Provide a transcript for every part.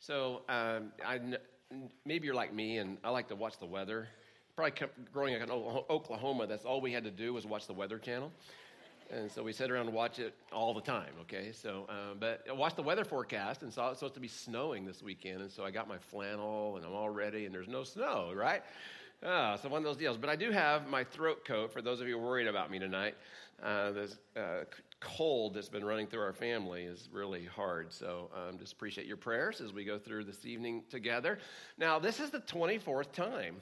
So um, I, maybe you're like me, and I like to watch the weather. Probably growing up in Oklahoma, that's all we had to do was watch the Weather Channel. And so we sit around and watch it all the time, okay? So, um, but I watched the weather forecast and saw it's supposed to be snowing this weekend. And so I got my flannel and I'm all ready, and there's no snow, right? Ah, so one of those deals. But I do have my throat coat for those of you worried about me tonight. Uh, this uh, cold that's been running through our family is really hard. So um, just appreciate your prayers as we go through this evening together. Now, this is the 24th time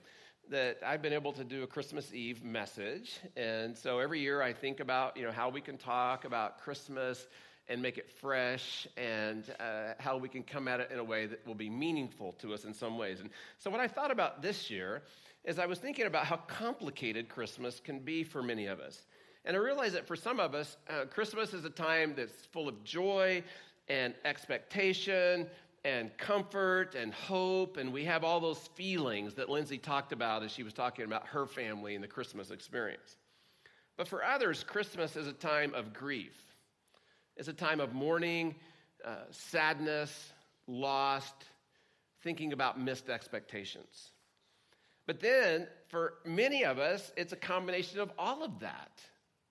that I've been able to do a Christmas Eve message. And so every year I think about, you know, how we can talk about Christmas and make it fresh and uh, how we can come at it in a way that will be meaningful to us in some ways. And so what I thought about this year is I was thinking about how complicated Christmas can be for many of us. And I realize that for some of us, uh, Christmas is a time that's full of joy and expectation and comfort and hope. And we have all those feelings that Lindsay talked about as she was talking about her family and the Christmas experience. But for others, Christmas is a time of grief, it's a time of mourning, uh, sadness, lost, thinking about missed expectations. But then, for many of us, it's a combination of all of that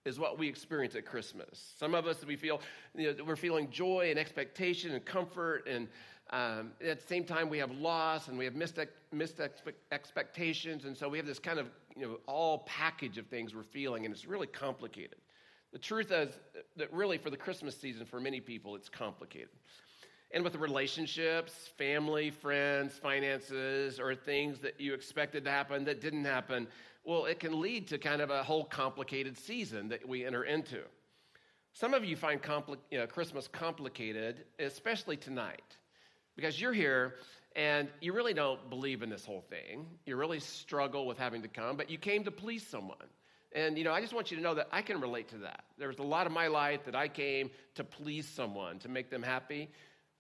is what we experience at Christmas. Some of us, we feel, you know, we're feeling joy and expectation and comfort, and um, at the same time, we have loss and we have missed, missed expectations, and so we have this kind of, you know, all package of things we're feeling, and it's really complicated. The truth is that really, for the Christmas season, for many people, it's complicated. And with the relationships, family, friends, finances, or things that you expected to happen that didn't happen, well, it can lead to kind of a whole complicated season that we enter into. Some of you find compli- you know, Christmas complicated, especially tonight, because you're here and you really don't believe in this whole thing. You really struggle with having to come, but you came to please someone. And, you know, I just want you to know that I can relate to that. There was a lot of my life that I came to please someone, to make them happy.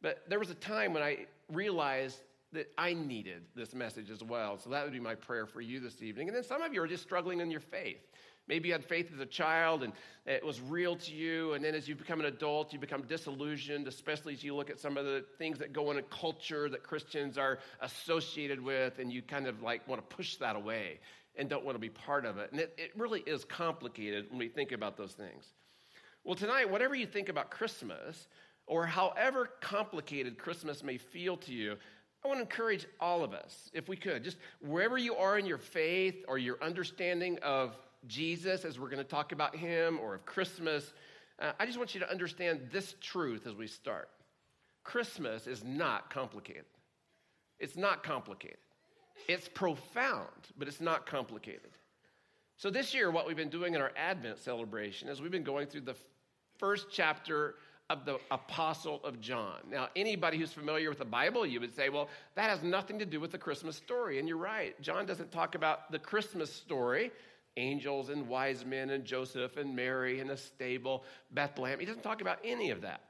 But there was a time when I realized that I needed this message as well. So that would be my prayer for you this evening. And then some of you are just struggling in your faith. Maybe you had faith as a child and it was real to you. And then as you become an adult, you become disillusioned, especially as you look at some of the things that go in a culture that Christians are associated with. And you kind of like want to push that away and don't want to be part of it. And it, it really is complicated when we think about those things. Well, tonight, whatever you think about Christmas, or however complicated Christmas may feel to you, I want to encourage all of us, if we could, just wherever you are in your faith or your understanding of Jesus, as we're going to talk about him, or of Christmas, uh, I just want you to understand this truth as we start. Christmas is not complicated. It's not complicated. It's profound, but it's not complicated. So, this year, what we've been doing in our Advent celebration is we've been going through the first chapter of the Apostle of John. Now, anybody who's familiar with the Bible, you would say, well, that has nothing to do with the Christmas story. And you're right. John doesn't talk about the Christmas story angels and wise men and Joseph and Mary and the stable, Bethlehem. He doesn't talk about any of that.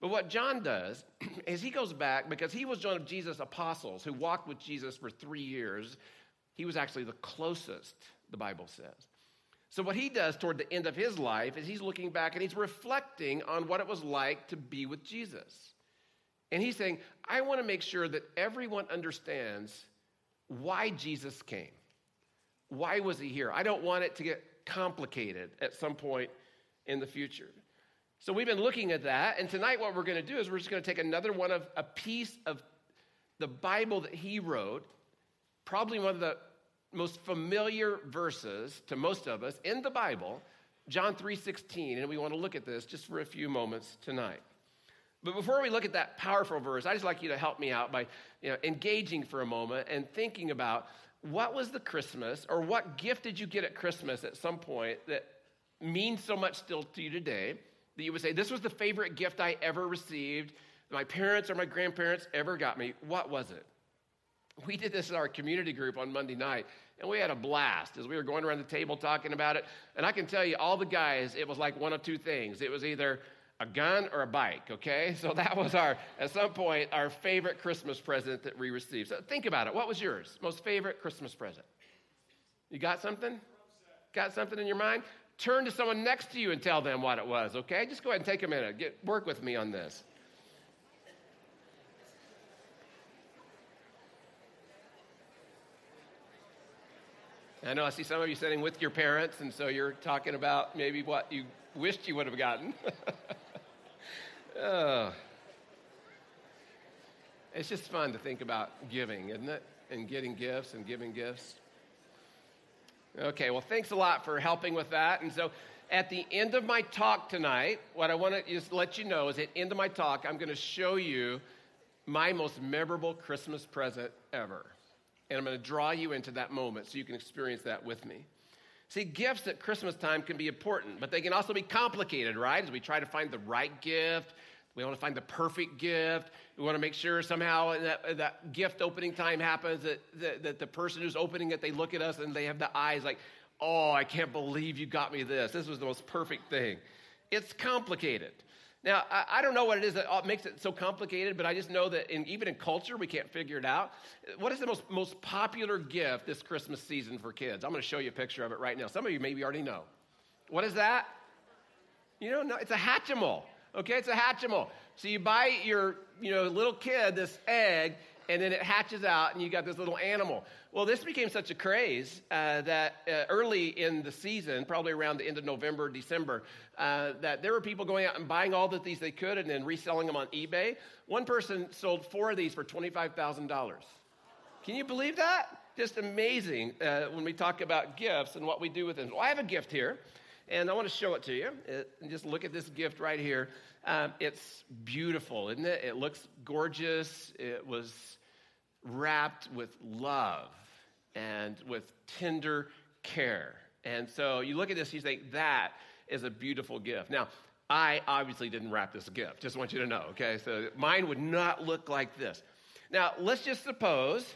But what John does is he goes back because he was one of Jesus' apostles who walked with Jesus for three years. He was actually the closest, the Bible says. So, what he does toward the end of his life is he's looking back and he's reflecting on what it was like to be with Jesus. And he's saying, I want to make sure that everyone understands why Jesus came. Why was he here? I don't want it to get complicated at some point in the future. So, we've been looking at that. And tonight, what we're going to do is we're just going to take another one of a piece of the Bible that he wrote, probably one of the most familiar verses to most of us in the Bible, John 3:16, and we want to look at this just for a few moments tonight. But before we look at that powerful verse, I just like you to help me out by you know, engaging for a moment and thinking about what was the Christmas or what gift did you get at Christmas at some point that means so much still to you today that you would say, This was the favorite gift I ever received, my parents or my grandparents ever got me. What was it? We did this in our community group on Monday night, and we had a blast as we were going around the table talking about it. And I can tell you, all the guys, it was like one of two things. It was either a gun or a bike, okay? So that was our, at some point, our favorite Christmas present that we received. So think about it. What was yours? Most favorite Christmas present? You got something? Got something in your mind? Turn to someone next to you and tell them what it was, okay? Just go ahead and take a minute. Get, work with me on this. I know I see some of you sitting with your parents, and so you're talking about maybe what you wished you would have gotten. oh. It's just fun to think about giving, isn't it? And getting gifts and giving gifts. Okay, well, thanks a lot for helping with that. And so at the end of my talk tonight, what I want to just let you know is at the end of my talk, I'm going to show you my most memorable Christmas present ever. And I'm going to draw you into that moment so you can experience that with me. See, gifts at Christmas time can be important, but they can also be complicated, right? As we try to find the right gift, we want to find the perfect gift. We want to make sure somehow that, that gift opening time happens, that, that, that the person who's opening it, they look at us and they have the eyes like, oh, I can't believe you got me this. This was the most perfect thing. It's complicated. Now, I, I, don't know what it is that uh, makes it so complicated, but I just know that in, even in culture, we can't figure it out. What is the most, most popular gift this Christmas season for kids? I'm going to show you a picture of it right now. Some of you maybe already know. What is that? You know, it's a Hatchimal. Okay, it's a Hatchimal. So you buy your you know little kid this egg, and then it hatches out, and you got this little animal. Well, this became such a craze uh, that uh, early in the season, probably around the end of November, December, uh, that there were people going out and buying all the these they could and then reselling them on eBay. One person sold four of these for $25,000. Can you believe that? Just amazing uh, when we talk about gifts and what we do with them. Well, I have a gift here, and I want to show it to you. It, just look at this gift right here. Um, it's beautiful, isn't it? It looks gorgeous. It was wrapped with love and with tender care. And so you look at this, you think, that is a beautiful gift. Now, I obviously didn't wrap this gift, just want you to know, okay? So mine would not look like this. Now, let's just suppose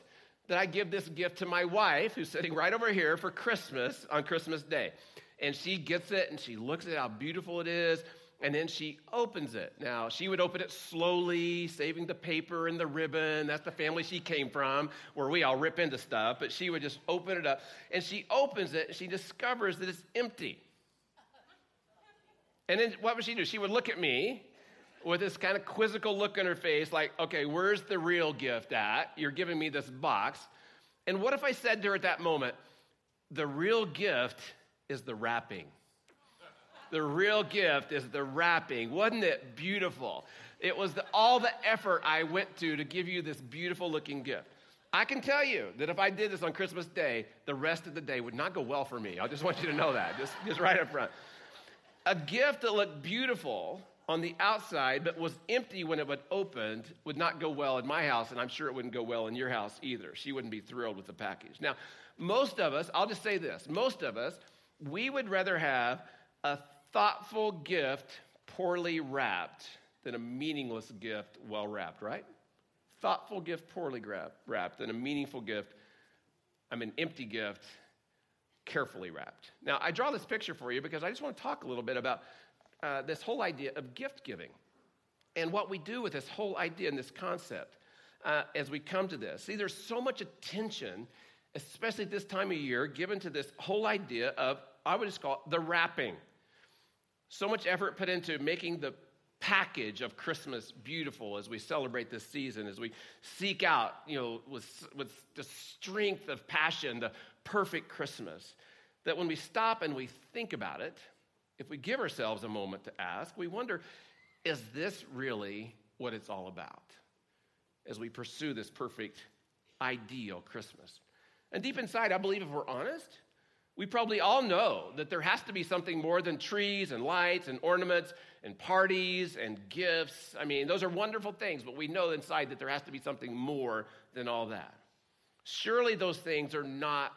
that I give this gift to my wife, who's sitting right over here for Christmas on Christmas Day. And she gets it and she looks at how beautiful it is and then she opens it. Now, she would open it slowly, saving the paper and the ribbon. That's the family she came from, where we all rip into stuff, but she would just open it up. And she opens it and she discovers that it's empty. And then what would she do? She would look at me with this kind of quizzical look on her face, like, okay, where's the real gift at? You're giving me this box. And what if I said to her at that moment, the real gift is the wrapping? The real gift is the wrapping. Wasn't it beautiful? It was the, all the effort I went to to give you this beautiful looking gift. I can tell you that if I did this on Christmas Day, the rest of the day would not go well for me. I just want you to know that, just, just right up front. A gift that looked beautiful on the outside but was empty when it was opened would not go well in my house, and I'm sure it wouldn't go well in your house either. She wouldn't be thrilled with the package. Now, most of us, I'll just say this most of us, we would rather have a thoughtful gift poorly wrapped than a meaningless gift well wrapped, right? Thoughtful gift poorly wrapped than a meaningful gift, I'm an empty gift carefully wrapped. Now, I draw this picture for you because I just want to talk a little bit about uh, this whole idea of gift giving and what we do with this whole idea and this concept uh, as we come to this. See, there's so much attention, especially at this time of year, given to this whole idea of, I would just call it the wrapping so much effort put into making the package of Christmas beautiful as we celebrate this season, as we seek out, you know, with, with the strength of passion, the perfect Christmas. That when we stop and we think about it, if we give ourselves a moment to ask, we wonder, is this really what it's all about? As we pursue this perfect, ideal Christmas. And deep inside, I believe if we're honest, we probably all know that there has to be something more than trees and lights and ornaments and parties and gifts. I mean, those are wonderful things, but we know inside that there has to be something more than all that. Surely those things are not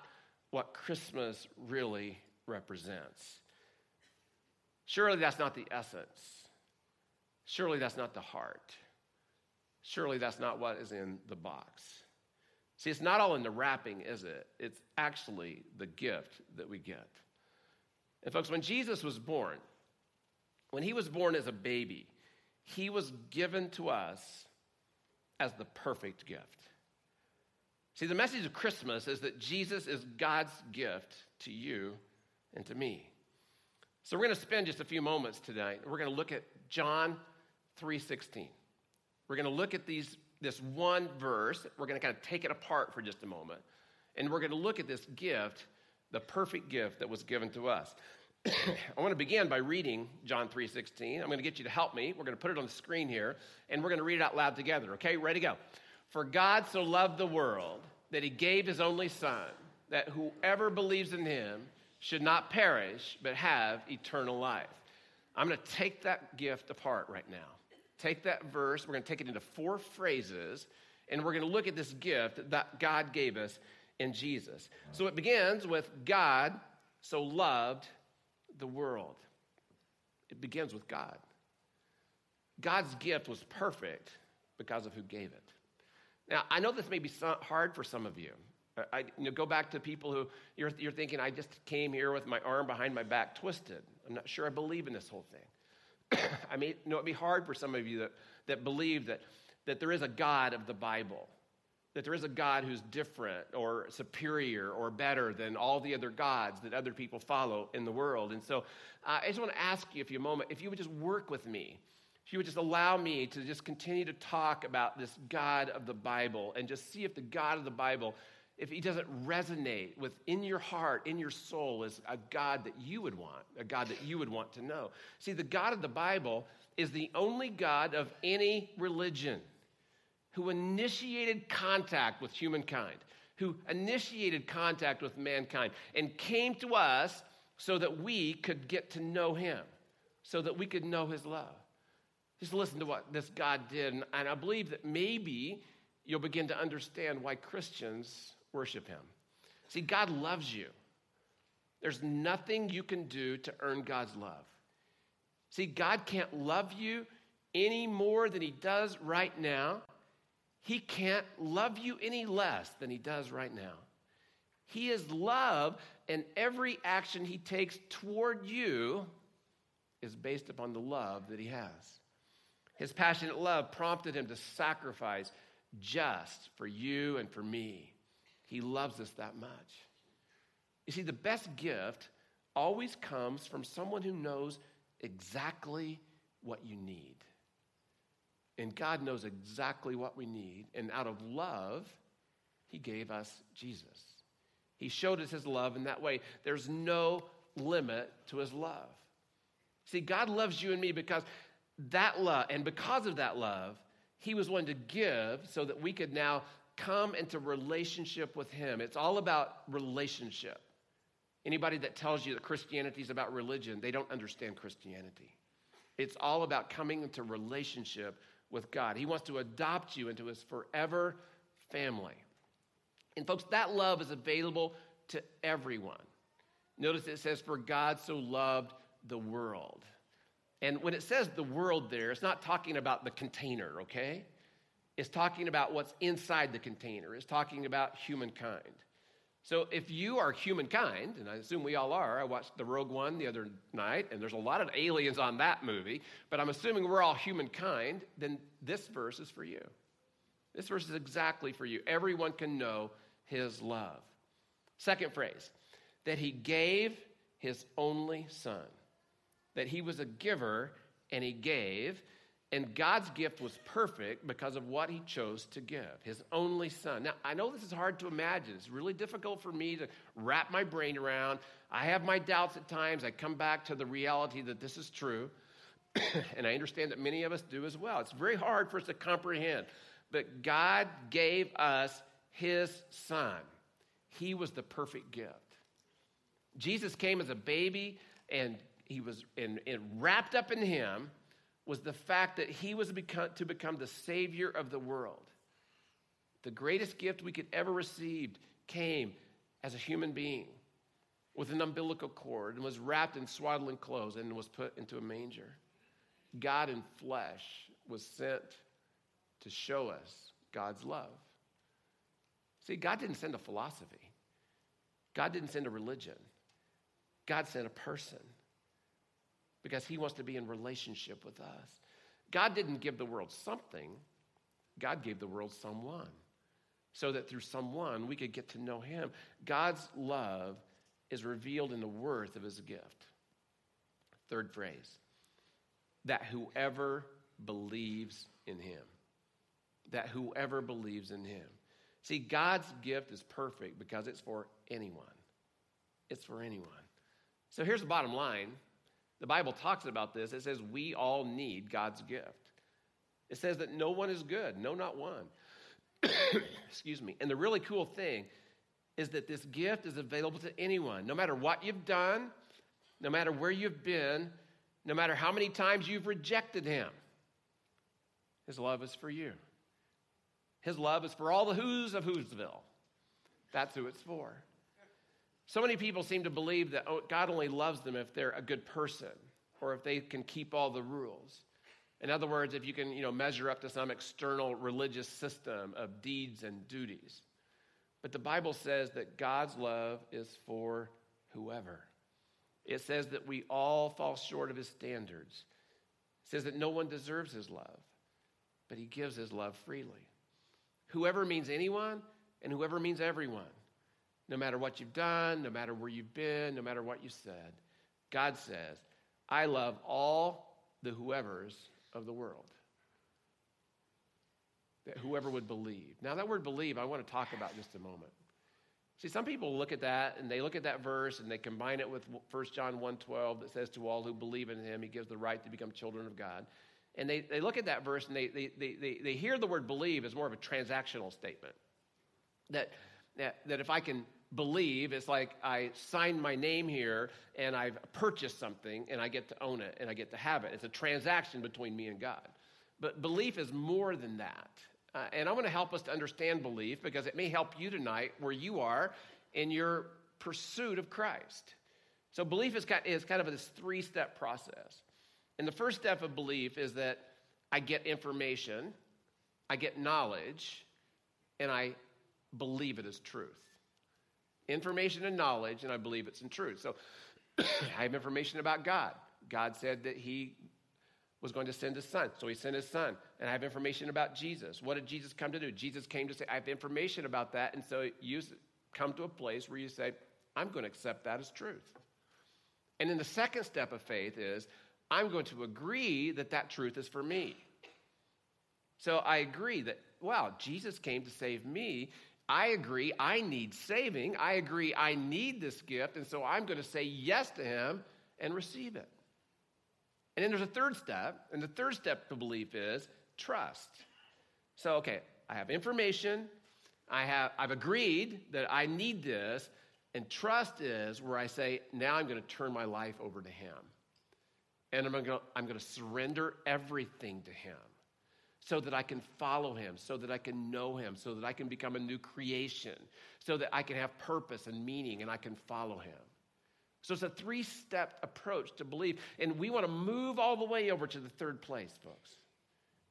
what Christmas really represents. Surely that's not the essence. Surely that's not the heart. Surely that's not what is in the box. See, it's not all in the wrapping, is it? It's actually the gift that we get. And, folks, when Jesus was born, when he was born as a baby, he was given to us as the perfect gift. See, the message of Christmas is that Jesus is God's gift to you and to me. So we're going to spend just a few moments tonight. We're going to look at John 3:16. We're going to look at these this one verse. We're going to kind of take it apart for just a moment. And we're going to look at this gift the perfect gift that was given to us. I want to begin by reading John 3:16. I'm going to get you to help me. We're going to put it on the screen here and we're going to read it out loud together. Okay? Ready to go. For God so loved the world that he gave his only son that whoever believes in him should not perish but have eternal life. I'm going to take that gift apart right now. Take that verse, we're going to take it into four phrases and we're going to look at this gift that God gave us in Jesus. So it begins with God so loved the world. It begins with God. God's gift was perfect because of who gave it. Now, I know this may be hard for some of you. I, you know, go back to people who you're, you're thinking, I just came here with my arm behind my back twisted. I'm not sure I believe in this whole thing. I mean, you know, it'd be hard for some of you that, that believe that, that there is a God of the Bible that there is a God who's different or superior or better than all the other gods that other people follow in the world. And so uh, I just want to ask you, if you a moment, if you would just work with me, if you would just allow me to just continue to talk about this God of the Bible and just see if the God of the Bible, if he doesn't resonate within your heart, in your soul, as a God that you would want, a God that you would want to know. See, the God of the Bible is the only God of any religion who initiated contact with humankind, who initiated contact with mankind, and came to us so that we could get to know him, so that we could know his love. Just listen to what this God did, and, I believe that maybe you'll begin to understand why Christians worship him. See, God loves you. There's nothing you can do to earn God's love. See, God can't love you any more than he does right now he can't love you any less than he does right now. He is love, and every action he takes toward you is based upon the love that he has. His passionate love prompted him to sacrifice just for you and for me. He loves us that much. You see, the best gift always comes from someone who knows exactly what you need. And God knows exactly what we need. And out of love, He gave us Jesus. He showed us His love in that way. There's no limit to His love. See, God loves you and me because that love, and because of that love, He was willing to give so that we could now come into relationship with Him. It's all about relationship. Anybody that tells you that Christianity is about religion, they don't understand Christianity. It's all about coming into relationship with God. He wants to adopt you into his forever family. And, folks, that love is available to everyone. Notice it says, For God so loved the world. And when it says the world there, it's not talking about the container, okay? It's talking about what's inside the container, it's talking about humankind. So if you are humankind, and I assume we all are, I watched the Rogue One the other night, and there's a lot of aliens on that movie, but I'm assuming we're all humankind, then this verse is for you. This verse is exactly for you. Everyone can know his love. Second phrase, that he gave his only son. That he was a giver and he gave. And God's gift was perfect because of what he chose to give, his only son. Now, I know this is hard to imagine. It's really difficult for me to wrap my brain around. I have my doubts at times. I come back to the reality that this is true. and I understand that many of us do as well. It's very hard for us to comprehend. But God gave us his son, he was the perfect gift. Jesus came as a baby, and he was wrapped up in him was the fact that he was to become the Savior of the world. The greatest gift we could ever receive came as a human being with an umbilical cord and was wrapped in swaddling clothes and was put into a manger. God in flesh was sent to show us God's love. See, God didn't send a philosophy, God didn't send a religion, God sent a person because he wants to be in relationship with us. God didn't give the world something, God gave the world someone. So that through someone we could get to know him. God's love is revealed in the worth of his gift. Third phrase that whoever believes in him. That whoever believes in him. See, God's gift is perfect because it's for anyone. it's for anyone. So here's the bottom line the Bible talks about this. It says we all need God's gift. It says that no one is good, no, not one. Excuse me. And the really cool thing is that this gift is available to anyone, no matter what you've done, no matter where you've been, no matter how many times you've rejected Him. His love is for you. His love is for all the who's of Whoville. That's who it's for. So many people seem to believe that oh, God only loves them if they're a good person or if they can keep all the rules. In other words, if you can you know, measure up to some external religious system of deeds and duties. But the Bible says that God's love is for whoever. It says that we all fall short of his standards. It says that no one deserves his love, but he gives his love freely. Whoever means anyone, and whoever means everyone. No matter what you've done, no matter where you've been, no matter what you said, God says, I love all the whoever's of the world. That whoever would believe. Now, that word believe, I want to talk about just a moment. See, some people look at that and they look at that verse and they combine it with 1 John 1.12 that says, To all who believe in him, he gives the right to become children of God. And they, they look at that verse and they, they, they, they, hear the word believe as more of a transactional statement. That, that, that if I can believe, it's like I signed my name here and I've purchased something and I get to own it and I get to have it. It's a transaction between me and God. But belief is more than that. Uh, and I want to help us to understand belief because it may help you tonight where you are in your pursuit of Christ. So, belief is kind, is kind of this three step process. And the first step of belief is that I get information, I get knowledge, and I believe it is truth. Information and knowledge, and I believe it's in truth. So I have information about God. God said that He was going to send His Son, so He sent His Son. And I have information about Jesus. What did Jesus come to do? Jesus came to say, I have information about that. And so you come to a place where you say, I'm going to accept that as truth. And then the second step of faith is, I'm going to agree that that truth is for me. So I agree that, wow, Jesus came to save me. I agree I need saving. I agree I need this gift. And so I'm going to say yes to him and receive it. And then there's a third step. And the third step to belief is trust. So, okay, I have information. I have, I've agreed that I need this. And trust is where I say, now I'm going to turn my life over to him. And I'm going to, I'm going to surrender everything to him so that I can follow him, so that I can know him, so that I can become a new creation, so that I can have purpose and meaning and I can follow him. So it's a three step approach to believe. And we want to move all the way over to the third place, folks,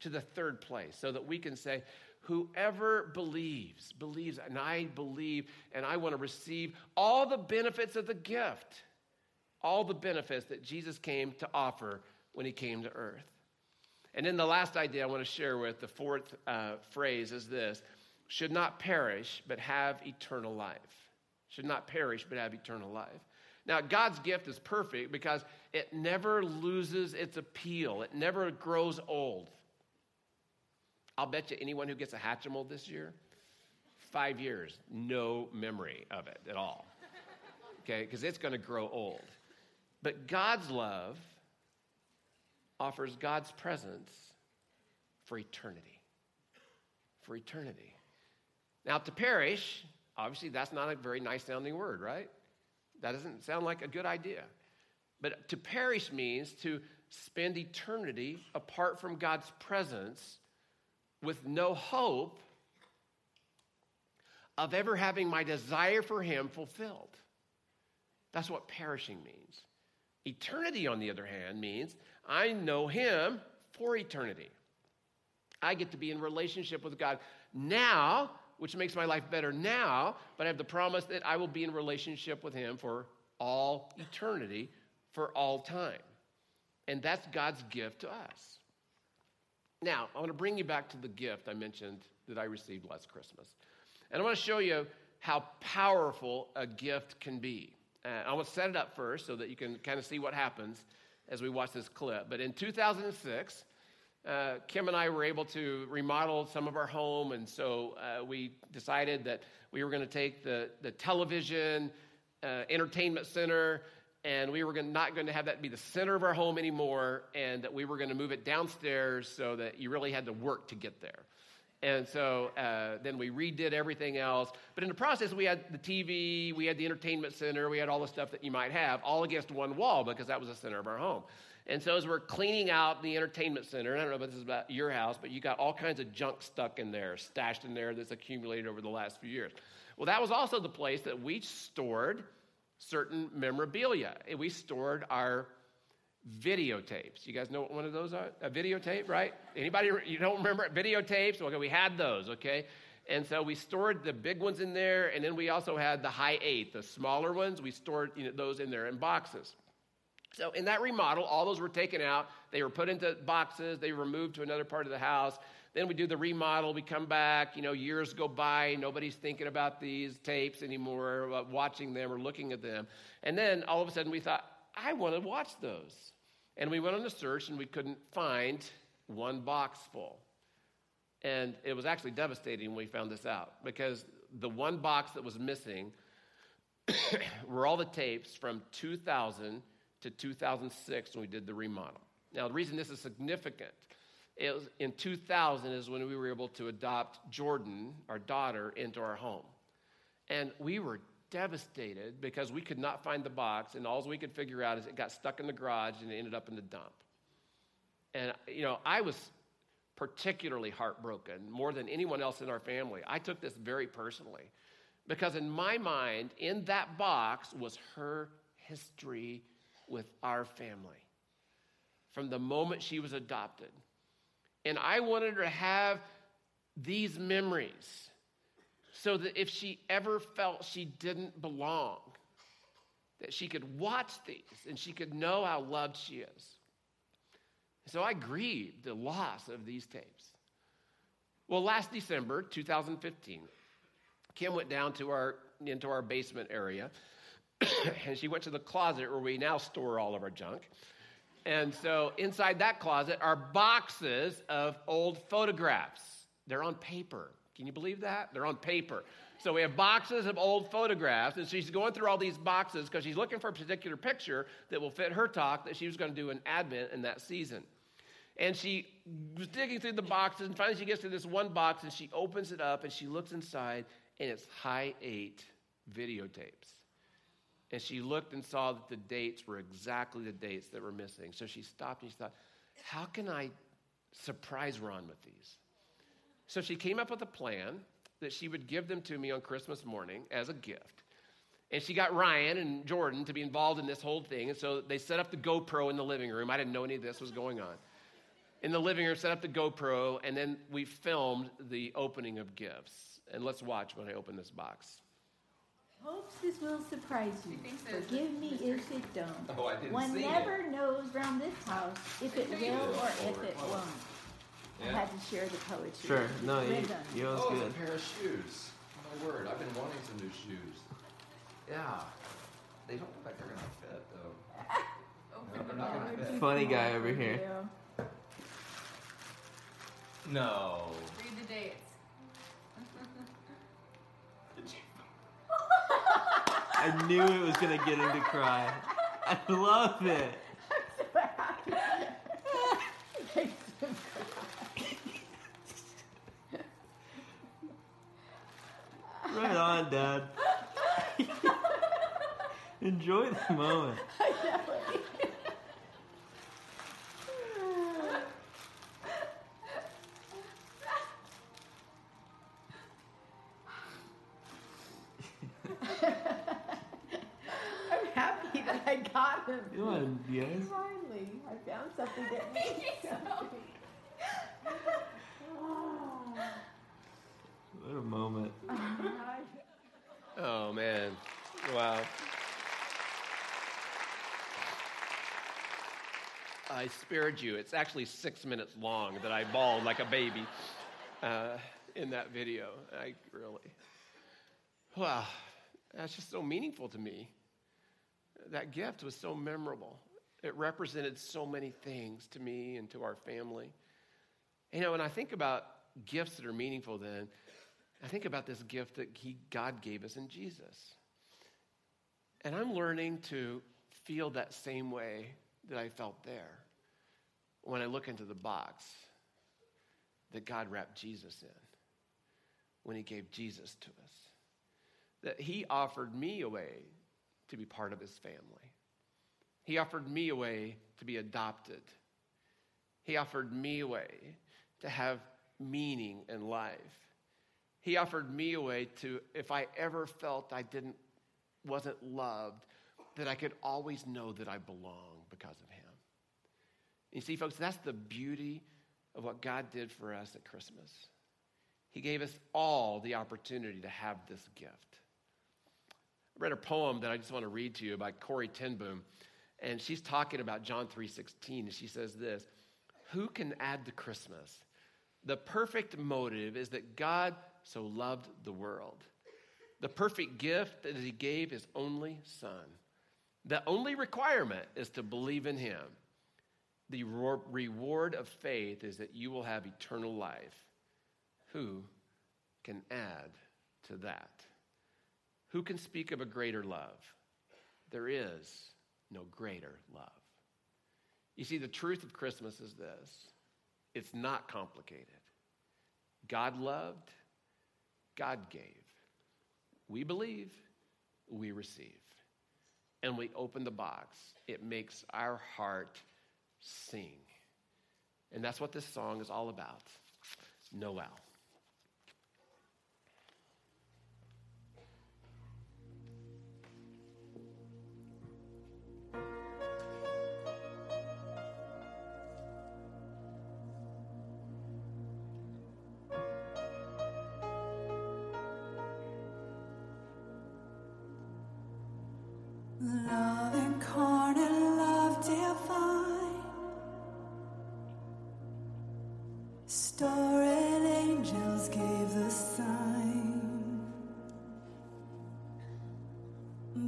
to the third place, so that we can say, Whoever believes, believes, and I believe, and I want to receive all the benefits of the gift, all the benefits that Jesus came to offer when he came to earth. And then the last idea I want to share with, the fourth uh, phrase is this should not perish, but have eternal life. Should not perish, but have eternal life. Now, God's gift is perfect because it never loses its appeal, it never grows old. I'll bet you anyone who gets a Hatchimal this year, five years, no memory of it at all. Okay, because it's going to grow old. But God's love offers God's presence for eternity. For eternity. Now, to perish, obviously, that's not a very nice sounding word, right? That doesn't sound like a good idea. But to perish means to spend eternity apart from God's presence with no hope of ever having my desire for Him fulfilled. That's what perishing means. Eternity, on the other hand, means I know Him for eternity. I get to be in relationship with God now, which makes my life better now, but I have the promise that I will be in relationship with Him for all eternity, for all time. And that's God's gift to us. Now, I want to bring you back to the gift I mentioned that I received last Christmas. And I want to show you how powerful a gift can be. Uh, I want to set it up first so that you can kind of see what happens as we watch this clip. But in 2006, uh, Kim and I were able to remodel some of our home, and so uh, we decided that we were going to take the, the television, uh, entertainment center, and we were gonna, not going to have that be the center of our home anymore, and that we were going to move it downstairs so that you really had to work to get there. And so uh, then we redid everything else. But in the process, we had the TV, we had the entertainment center, we had all the stuff that you might have, all against one wall because that was the center of our home. And so as we're cleaning out the entertainment center, and I don't know if this is about your house, but you got all kinds of junk stuck in there, stashed in there that's accumulated over the last few years. Well, that was also the place that we stored certain memorabilia. We stored our videotapes. You guys know what one of those are? A videotape, right? Anybody you don't remember videotapes? Okay, we had those, okay? And so we stored the big ones in there, and then we also had the Hi8, the smaller ones. We stored you know, those in there in boxes. So in that remodel, all those were taken out. They were put into boxes. They were moved to another part of the house. Then we do the remodel. We come back. You know, years go by. Nobody's thinking about these tapes anymore, uh, watching them or looking at them. And then all of a sudden, we thought, I want to watch those. And we went on a search and we couldn't find one box full. And it was actually devastating when we found this out because the one box that was missing were all the tapes from 2000 to 2006 when we did the remodel. Now, the reason this is significant is in 2000 is when we were able to adopt Jordan, our daughter, into our home. And we were devastated because we could not find the box, and all we could figure out is it got stuck in the garage and it ended up in the dump. And, you know, I was particularly heartbroken more than anyone else in our family. I took this very personally because, in my mind, in that box was her history with our family from the moment she was adopted. And I wanted her to have these memories so that if she ever felt she didn't belong, that she could watch these and she could know how loved she is. So I grieved the loss of these tapes. Well, last December, 2015, Kim went down to our into our basement area and she went to the closet where we now store all of our junk. And so inside that closet are boxes of old photographs. They're on paper. Can you believe that? They're on paper. So we have boxes of old photographs, and she's going through all these boxes because she's looking for a particular picture that will fit her talk that she was going to do in Advent in that season. And she was digging through the boxes, and finally she gets to this one box, and she opens it up, and she looks inside, and it's Hi8 videotapes. And she looked and saw that the dates were exactly the dates that were missing. So she stopped and she thought, how can I surprise Ron with these? So she came up with a plan that she would give them to me on Christmas morning as a gift. And she got Ryan and Jordan to be involved in this whole thing. And so they set up the GoPro in the living room. I didn't know any of this was going on. In the living room, set up the GoPro, and then we filmed the opening of gifts. And let's watch when I open this box. Hopes this will surprise you. so. Forgive me if it don't. Oh, I didn't One see never knows round this house if it will or if it Oh. Won't. I had to share the poetry. Sure. No, you, Well done. you know it's Oh, it's good. a pair of shoes. My word, I've been wanting some new shoes. Yeah. They don't look like they're gonna fit though. No, they're not gonna fit. Funny guy over here. No. Read the dates. I knew it was gonna get him to cry. I love it. Right on, Dad. Enjoy the moment. I'm happy that I got him. Come on, guys. Finally, I found something that means something. Oh, What a moment. I- Oh, man. Wow. Spared you. It's actually six minutes long that I bawled like a baby uh, in that video. I really. Wow. That's just so meaningful to me. That gift was so memorable. It represented so many things to me and to our family. You know, when I think about gifts that are meaningful, then I think about this gift that he, God gave us in Jesus. And I'm learning to feel that same way that I felt there when I look into the box that God wrapped Jesus in when he gave Jesus to us. That he offered me a way to be part of his family. He offered me a way to be adopted. He offered me a way to have meaning in life. He offered me a way to, if I ever felt I didn't, wasn't loved, that I could always know that I belong because of him. You see, folks, that's the beauty of what God did for us at Christmas. He gave us all the opportunity to have this gift. I read a poem that I just want to read to you by Corrie ten Boom, and she's talking about John 3:16, and she says this: Who can add to Christmas? The perfect motive is that God so loved the world. The perfect gift that he gave his only son. The only requirement is to believe in him. The reward of faith is that you will have eternal life. Who can add to that? Who can speak of a greater love? There is no greater love. You see, the truth of Christmas is this it's not complicated. God loved, God gave. We believe, we receive. And we open the box. It makes our heart sing. And that's what this song is all about Noel.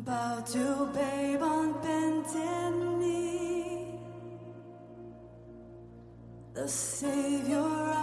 Bow to babe on bended knee. The savior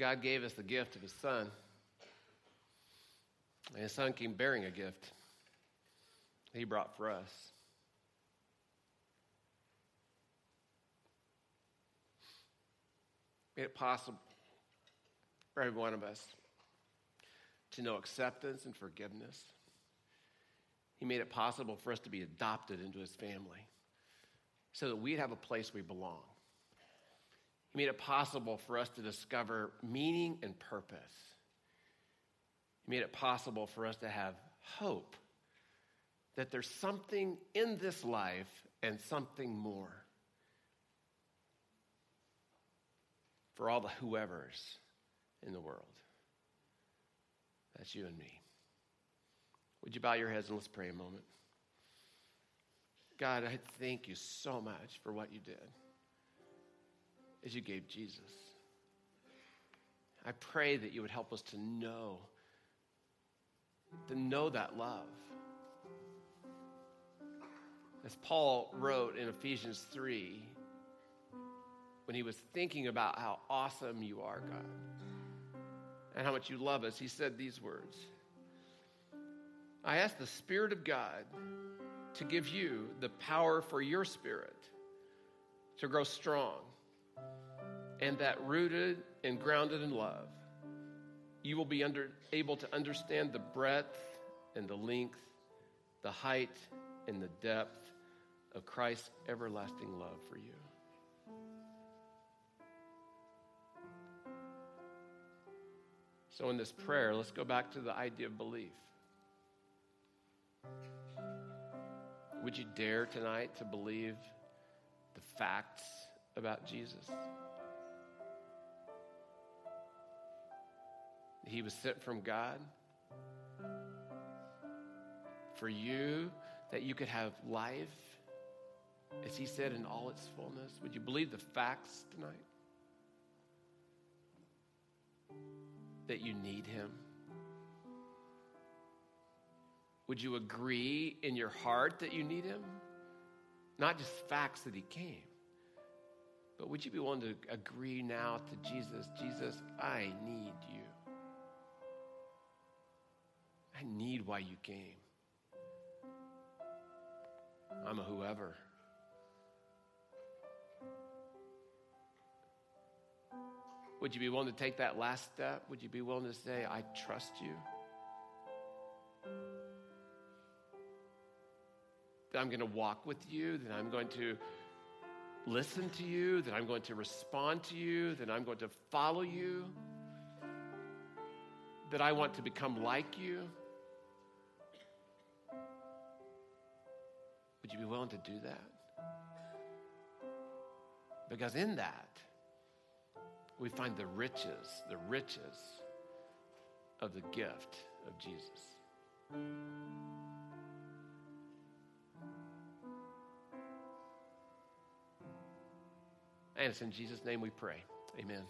God gave us the gift of His Son. And His Son came bearing a gift He brought for us. Made it possible for every one of us to know acceptance and forgiveness. He made it possible for us to be adopted into His family so that we'd have a place we belong. He made it possible for us to discover meaning and purpose. He made it possible for us to have hope that there's something in this life and something more. For all the whoever's in the world. That's you and me. Would you bow your heads and let's pray a moment? God, I thank you so much for what you did as you gave Jesus. I pray that you would help us to know, to know that love. As Paul wrote in Ephesians 3, when he was thinking about how awesome you are, God, and how much you love us, he said these words I ask the Spirit of God to give you the power for your spirit to grow strong, and that rooted and grounded in love, you will be under, able to understand the breadth and the length, the height and the depth of Christ's everlasting love for you. So, in this prayer, let's go back to the idea of belief. Would you dare tonight to believe the facts about Jesus? He was sent from God for you that you could have life, as He said, in all its fullness. Would you believe the facts tonight? That you need Him? Would you agree in your heart that you need Him? Not just facts that He came, but would you be willing to agree now to Jesus? Jesus, I need you. I need why you came. I'm a whoever. Would you be willing to take that last step? Would you be willing to say, I trust you? That I'm going to walk with you, that I'm going to listen to you, that I'm going to respond to you, that I'm going to follow you, that I want to become like you? Would you be willing to do that? Because in that, we find the riches, the riches of the gift of Jesus. And it's in Jesus' name we pray. Amen.